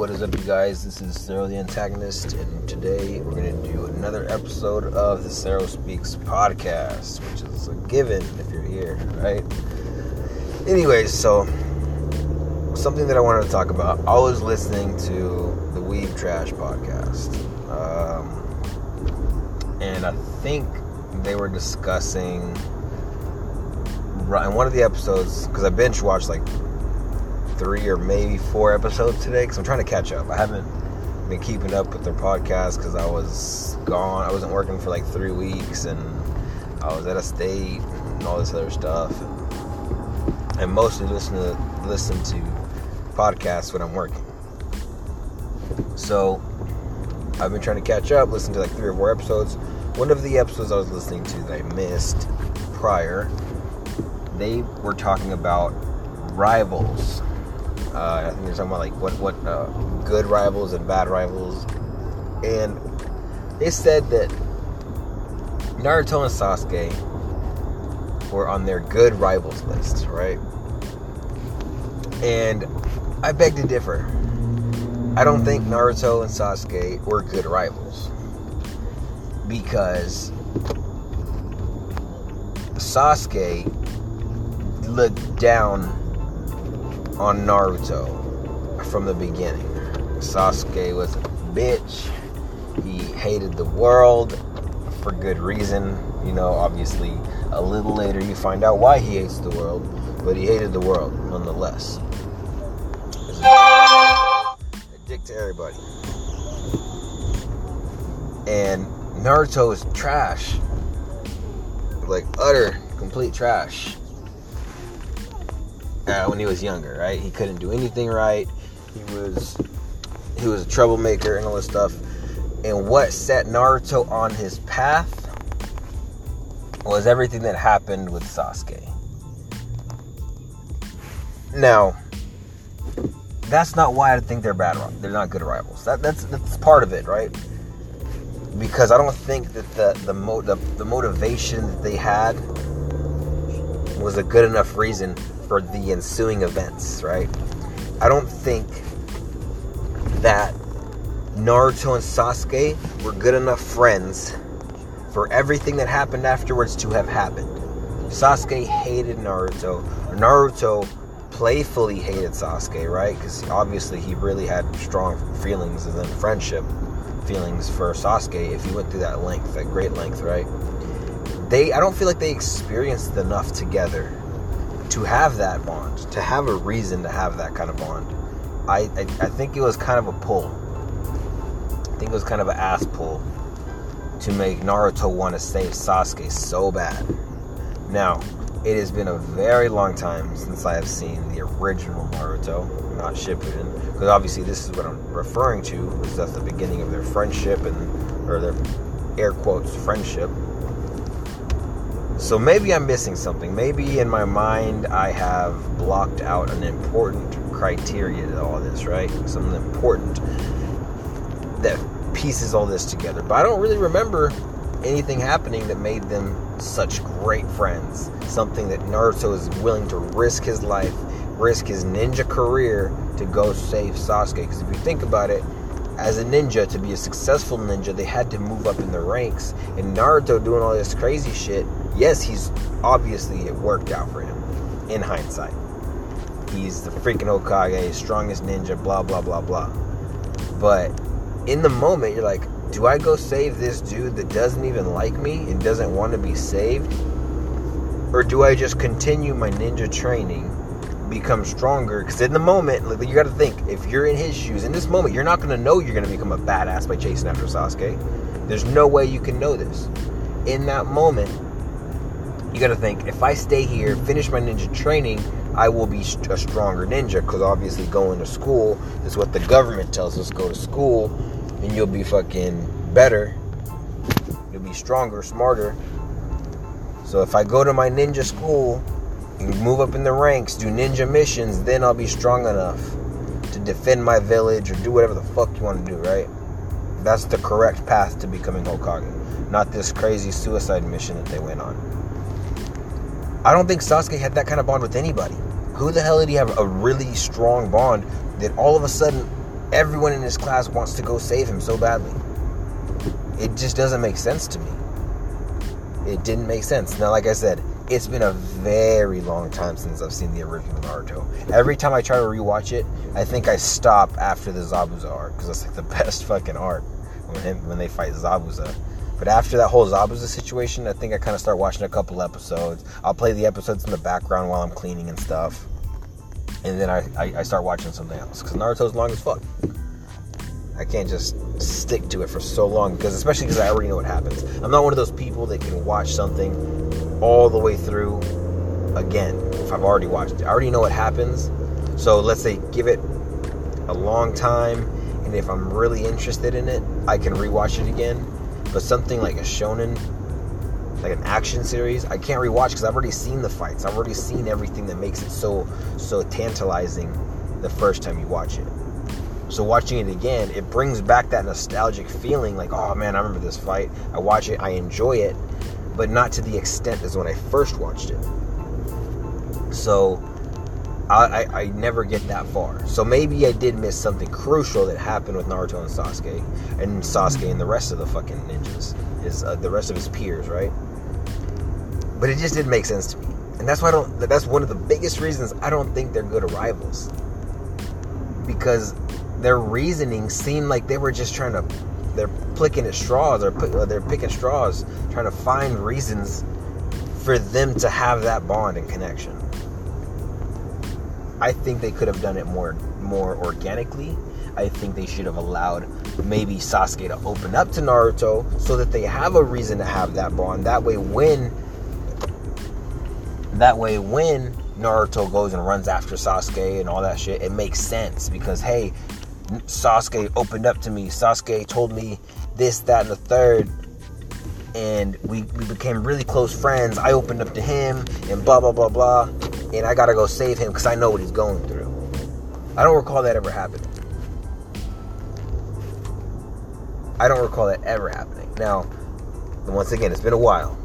what is up, you guys? This is Cero the Antagonist, and today we're going to do another episode of the Cero Speaks podcast, which is a given if you're here, right? Anyways, so something that I wanted to talk about. I was listening to the Weave Trash podcast, um, and I think they were discussing in one of the episodes because I binge watched like three or maybe four episodes today because I'm trying to catch up. I haven't been keeping up with their podcast because I was gone. I wasn't working for like three weeks and I was at a state and all this other stuff. And, mostly listen to listen to podcasts when I'm working. So I've been trying to catch up, listen to like three or four episodes. One of the episodes I was listening to that I missed prior, they were talking about rivals uh, I think they're talking about like what what uh, good rivals and bad rivals, and they said that Naruto and Sasuke were on their good rivals list, right? And I beg to differ. I don't think Naruto and Sasuke were good rivals because Sasuke looked down on Naruto from the beginning. Sasuke was a bitch. He hated the world for good reason. You know, obviously, a little later you find out why he hates the world, but he hated the world nonetheless. A dick to everybody. And Naruto is trash. Like utter, complete trash uh, when he was younger, right? He couldn't do anything right. He was he was a troublemaker and all this stuff. And what set Naruto on his path was everything that happened with Sasuke. Now, that's not why I think they're bad. They're not good rivals. That, that's that's part of it, right? Because I don't think that the the, mo- the the motivation that they had was a good enough reason for the ensuing events, right? I don't think that Naruto and Sasuke were good enough friends for everything that happened afterwards to have happened. Sasuke hated Naruto. Naruto playfully hated Sasuke, right? Because obviously he really had strong feelings and then friendship feelings for Sasuke if he went through that length, that great length, right? They, I don't feel like they experienced enough together to have that bond, to have a reason to have that kind of bond. I, I, I think it was kind of a pull. I think it was kind of an ass pull to make Naruto want to save Sasuke so bad. Now, it has been a very long time since I have seen the original Naruto, not Shippuden, because obviously this is what I'm referring to. Is that the beginning of their friendship and or their air quotes friendship so maybe I'm missing something. Maybe in my mind I have blocked out an important criteria to all this, right? Something important that pieces all this together. But I don't really remember anything happening that made them such great friends. Something that Naruto is willing to risk his life, risk his ninja career to go save Sasuke. Because if you think about it, as a ninja, to be a successful ninja, they had to move up in the ranks. And Naruto doing all this crazy shit, yes, he's obviously it worked out for him in hindsight. He's the freaking Hokage, strongest ninja, blah, blah, blah, blah. But in the moment, you're like, do I go save this dude that doesn't even like me and doesn't want to be saved? Or do I just continue my ninja training become stronger. Because in the moment, like, you got to think if you're in his shoes, in this moment, you're not going to know you're going to become a badass by chasing after Sasuke. There's no way you can know this. In that moment, you got to think if I stay here, finish my ninja training, I will be a stronger ninja. Because obviously, going to school is what the government tells us go to school, and you'll be fucking better. You'll be stronger, smarter. So if I go to my ninja school move up in the ranks, do ninja missions, then I'll be strong enough to defend my village or do whatever the fuck you want to do, right? That's the correct path to becoming Hokage, not this crazy suicide mission that they went on. I don't think Sasuke had that kind of bond with anybody. Who the hell did he have a really strong bond that all of a sudden everyone in his class wants to go save him so badly. It just doesn't make sense to me. It didn't make sense. Now, like I said, it's been a very long time since I've seen the original Naruto. Every time I try to rewatch it, I think I stop after the Zabuza arc because that's like the best fucking arc when him, when they fight Zabuza. But after that whole Zabuza situation, I think I kind of start watching a couple episodes. I'll play the episodes in the background while I'm cleaning and stuff, and then I, I, I start watching something else because Naruto's long as fuck. I can't just stick to it for so long because, especially because I already know what happens. I'm not one of those people that can watch something all the way through again if I've already watched it. I already know what happens. So let's say give it a long time, and if I'm really interested in it, I can rewatch it again. But something like a shonen, like an action series, I can't rewatch because I've already seen the fights. I've already seen everything that makes it so so tantalizing the first time you watch it. So watching it again, it brings back that nostalgic feeling like, oh man, I remember this fight. I watch it, I enjoy it, but not to the extent as when I first watched it. So I, I, I never get that far. So maybe I did miss something crucial that happened with Naruto and Sasuke, and Sasuke and the rest of the fucking ninjas, his uh, the rest of his peers, right? But it just didn't make sense to me, and that's why I don't. That's one of the biggest reasons I don't think they're good rivals, because their reasoning seemed like they were just trying to they're picking at straws or they're picking straws trying to find reasons for them to have that bond and connection. I think they could have done it more more organically. I think they should have allowed maybe sasuke to open up to naruto so that they have a reason to have that bond. That way when that way when Naruto goes and runs after Sasuke and all that shit, it makes sense because hey, Sasuke opened up to me. Sasuke told me this, that, and the third. And we, we became really close friends. I opened up to him and blah, blah, blah, blah. And I gotta go save him because I know what he's going through. I don't recall that ever happening. I don't recall that ever happening. Now, once again, it's been a while.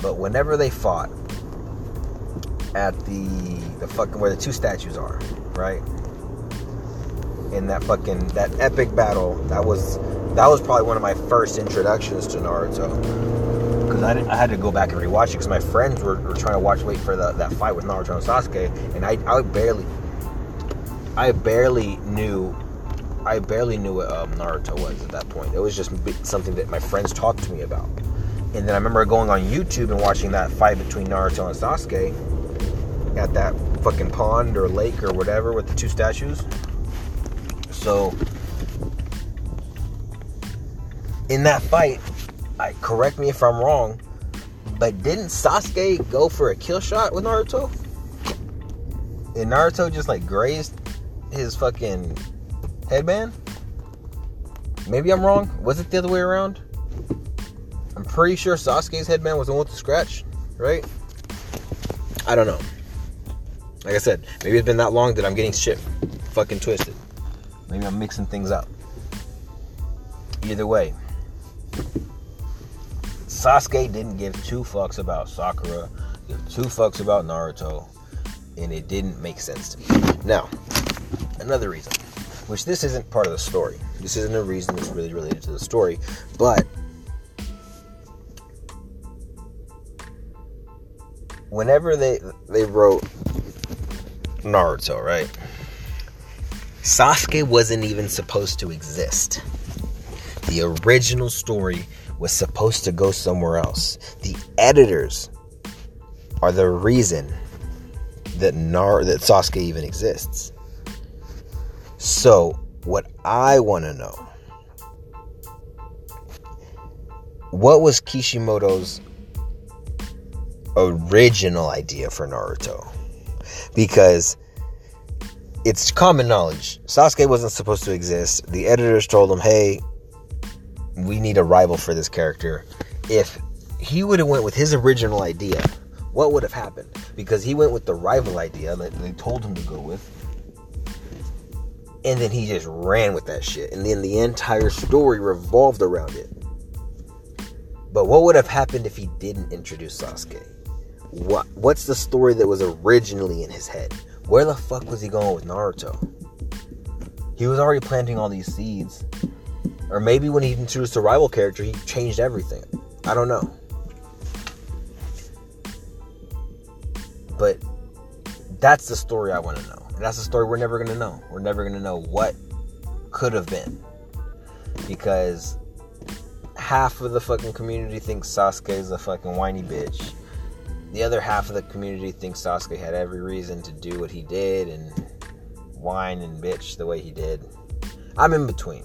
But whenever they fought at the the fucking where the two statues are, right? In that fucking that epic battle. That was that was probably one of my first introductions to Naruto. Because I, I had to go back and rewatch it because my friends were, were trying to watch wait for the, that fight with Naruto and Sasuke, and I I barely I barely knew I barely knew what um, Naruto was at that point. It was just something that my friends talked to me about. And then I remember going on YouTube and watching that fight between Naruto and Sasuke at that fucking pond or lake or whatever with the two statues. So in that fight, I correct me if I'm wrong, but didn't Sasuke go for a kill shot with Naruto? And Naruto just like grazed his fucking headband? Maybe I'm wrong. Was it the other way around? I'm pretty sure Sasuke's headband was the one with the scratch, right? I don't know. Like I said, maybe it's been that long that I'm getting shit fucking twisted. Maybe I'm mixing things up. Either way, Sasuke didn't give two fucks about Sakura, give two fucks about Naruto, and it didn't make sense to me. Now, another reason, which this isn't part of the story. This isn't a reason that's really related to the story, but whenever they they wrote Naruto, right? Sasuke wasn't even supposed to exist. The original story was supposed to go somewhere else. The editors are the reason that Nar that Sasuke even exists. So, what I want to know what was Kishimoto's original idea for Naruto? Because it's common knowledge. Sasuke wasn't supposed to exist. The editors told him, "Hey, we need a rival for this character." If he would have went with his original idea, what would have happened? Because he went with the rival idea that they told him to go with. And then he just ran with that shit. And then the entire story revolved around it. But what would have happened if he didn't introduce Sasuke? What what's the story that was originally in his head? Where the fuck was he going with Naruto? He was already planting all these seeds. Or maybe when he introduced a rival character, he changed everything. I don't know. But that's the story I want to know. And that's the story we're never going to know. We're never going to know what could have been. Because half of the fucking community thinks Sasuke is a fucking whiny bitch. The other half of the community thinks Sasuke had every reason to do what he did and whine and bitch the way he did. I'm in between.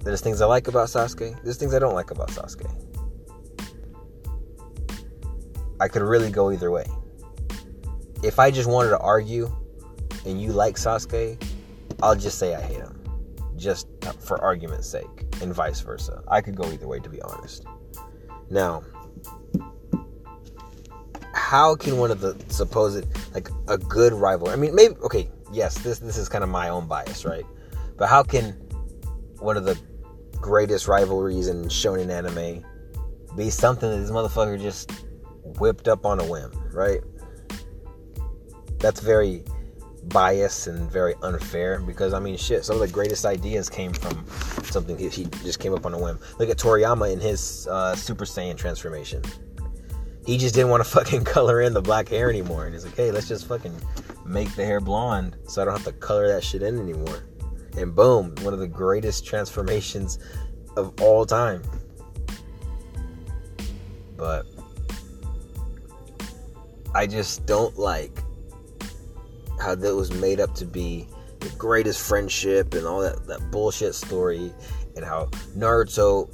There's things I like about Sasuke, there's things I don't like about Sasuke. I could really go either way. If I just wanted to argue and you like Sasuke, I'll just say I hate him. Just uh, for argument's sake, and vice versa. I could go either way, to be honest. Now, how can one of the supposed like a good rival? I mean, maybe okay, yes, this this is kind of my own bias, right? But how can one of the greatest rivalries in shonen anime be something that this motherfucker just whipped up on a whim, right? That's very biased and very unfair because I mean, shit, some of the greatest ideas came from something he, he just came up on a whim. Look at Toriyama in his uh, Super Saiyan transformation. He just didn't want to fucking color in the black hair anymore, and he's like, hey, let's just fucking make the hair blonde so I don't have to color that shit in anymore. And boom, one of the greatest transformations of all time. But I just don't like how that was made up to be the greatest friendship and all that, that bullshit story, and how Naruto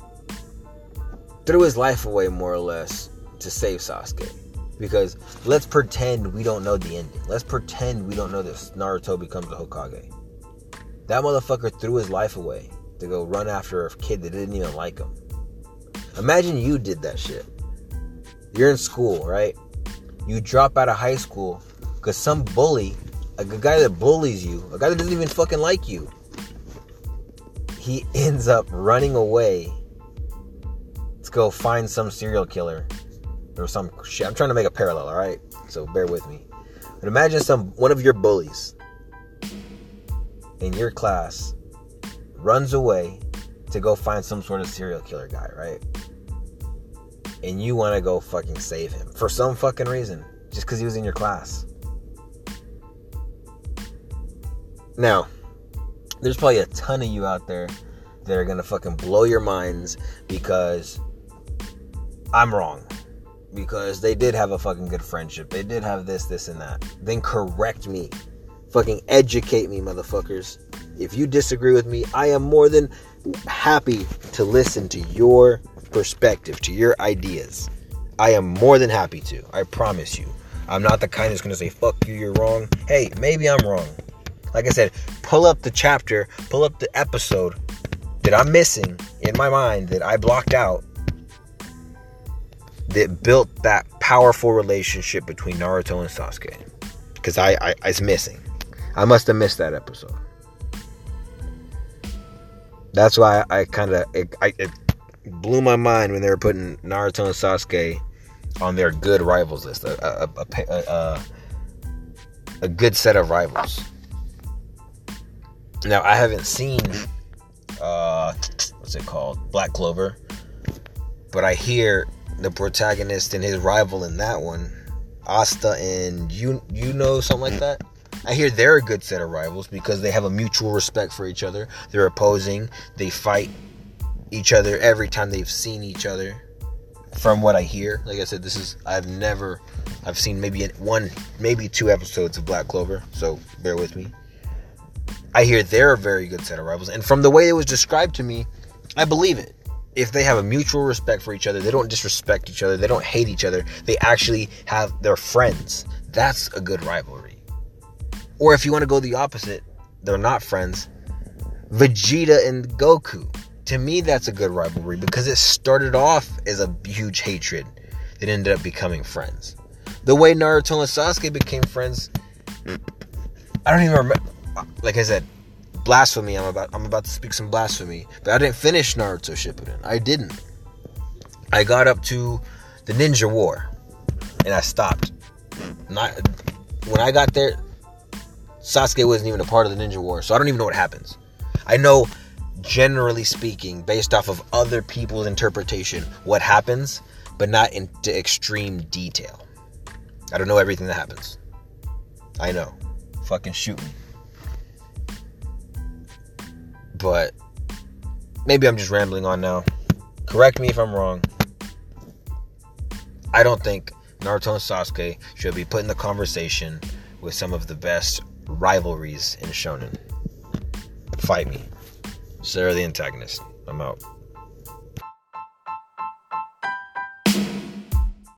threw his life away more or less to save Sasuke. Because let's pretend we don't know the ending. Let's pretend we don't know this Naruto becomes a Hokage. That motherfucker threw his life away to go run after a kid that didn't even like him. Imagine you did that shit. You're in school, right? You drop out of high school because some bully, a guy that bullies you, a guy that doesn't even fucking like you, he ends up running away to go find some serial killer or some shit. I'm trying to make a parallel, all right? So bear with me. But imagine some one of your bullies in your class runs away to go find some sort of serial killer guy, right? And you want to go fucking save him for some fucking reason, just because he was in your class. Now, there's probably a ton of you out there that are gonna fucking blow your minds because I'm wrong. Because they did have a fucking good friendship. They did have this, this, and that. Then correct me Fucking educate me, motherfuckers. If you disagree with me, I am more than happy to listen to your perspective, to your ideas. I am more than happy to. I promise you. I'm not the kind that's to say, fuck you, you're wrong. Hey, maybe I'm wrong. Like I said, pull up the chapter, pull up the episode that I'm missing in my mind that I blocked out that built that powerful relationship between Naruto and Sasuke. Because I, I, it's missing. I must have missed that episode. That's why I, kind of it, it blew my mind when they were putting Naruto and Sasuke on their good rivals list, a, a, a, a good set of rivals. Now I haven't seen uh, what's it called, Black Clover, but I hear the protagonist and his rival in that one, Asta and Yuno you know something like that. I hear they're a good set of rivals because they have a mutual respect for each other. They're opposing, they fight each other every time they've seen each other. From what I hear, like I said, this is I've never I've seen maybe one, maybe two episodes of Black Clover, so bear with me. I hear they're a very good set of rivals, and from the way it was described to me, I believe it. If they have a mutual respect for each other, they don't disrespect each other, they don't hate each other, they actually have their friends. That's a good rivalry. Or if you want to go the opposite, they're not friends. Vegeta and Goku. To me, that's a good rivalry because it started off as a huge hatred that ended up becoming friends. The way Naruto and Sasuke became friends, I don't even remember. Like I said, blasphemy. I'm about I'm about to speak some blasphemy, but I didn't finish Naruto Shippuden. I didn't. I got up to the Ninja War, and I stopped. Not when I got there Sasuke wasn't even a part of the Ninja War, so I don't even know what happens. I know, generally speaking, based off of other people's interpretation, what happens, but not into extreme detail. I don't know everything that happens. I know. Fucking shoot me. But maybe I'm just rambling on now. Correct me if I'm wrong. I don't think Naruto and Sasuke should be put in the conversation with some of the best rivalries in shonen. Fight me. Sarah the antagonist. I'm out.